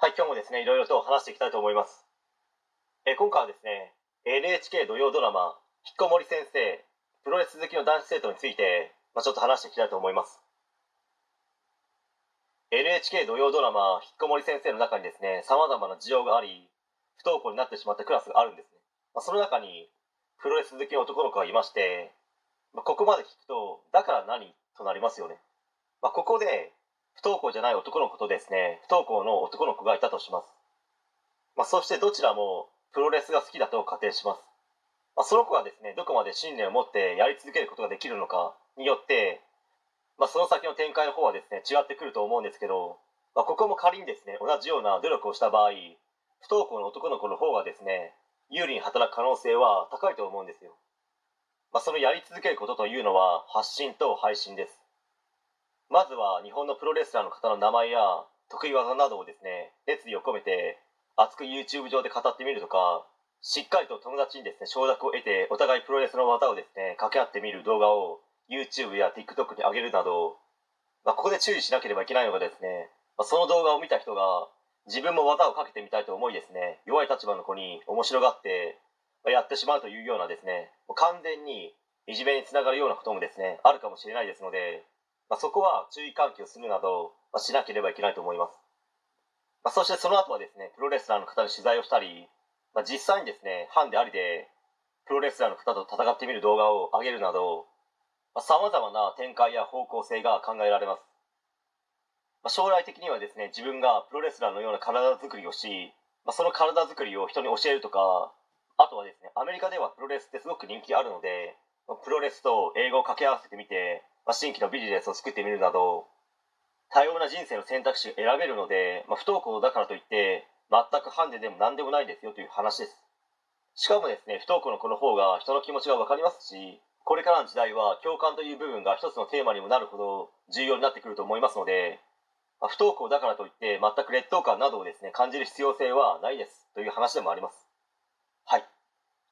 はい、今日もですね、いろいろと話していきたいと思います。え今回はですね、NHK 土曜ドラマ、ひっこもり先生、プロレス好きの男子生徒について、まあ、ちょっと話していきたいと思います。NHK 土曜ドラマ、ひっこもり先生の中にですね、様々な事情があり、不登校になってしまったクラスがあるんですね。まあ、その中に、プロレス好きの男の子がいまして、まあ、ここまで聞くと、だから何となりますよね。まあ、ここで、不登校じゃない男の子とですね、不登校の男の子がいたとします。まあ、そしてどちらもプロレスが好きだと仮定します。まあ、その子がですね、どこまで信念を持ってやり続けることができるのかによって、まあ、その先の展開の方はですね、違ってくると思うんですけど、まあ、ここも仮にですね、同じような努力をした場合、不登校の男の子の方がですね、有利に働く可能性は高いと思うんですよ。まあ、そのやり続けることというのは発信と配信です。まずは日本のプロレスラーの方の名前や得意技などをですね熱意を込めて熱く YouTube 上で語ってみるとかしっかりと友達にですね承諾を得てお互いプロレスの技をですね掛け合ってみる動画を YouTube や TikTok に上げるなど、まあ、ここで注意しなければいけないのがですね、まあ、その動画を見た人が自分も技をかけてみたいと思いですね弱い立場の子に面白がってまやってしまうというようなですね完全にいじめにつながるようなこともですねあるかもしれないですのでまあ、そこは注意喚起をするなど、ま、しなければいけないと思います。まあ、そしてその後はですね、プロレスラーの方に取材をしたり、まあ、実際にですね、ハンデありで、プロレスラーの方と戦ってみる動画を上げるなど、さまあ、様々な展開や方向性が考えられます。まあ、将来的にはですね、自分がプロレスラーのような体作りをし、まあ、その体作りを人に教えるとか、あとはですね、アメリカではプロレスってすごく人気あるので、プロレスと英語を掛け合わせてみて、まあ、新規のビジネスを作ってみるなど多様な人生の選択肢を選べるので、まあ、不登校だからといって全くハンデでも何でもないですよという話です。しかもですね不登校の子の方が人の気持ちが分かりますしこれからの時代は共感という部分が一つのテーマにもなるほど重要になってくると思いますので、まあ不登校だからといって全く劣等感などをですね感じる必要性はないですという話でもあります。はい、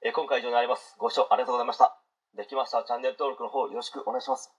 え今回以上になります。ご視聴ありがとうございました。できましたらチャンネル登録の方よろしくお願いします。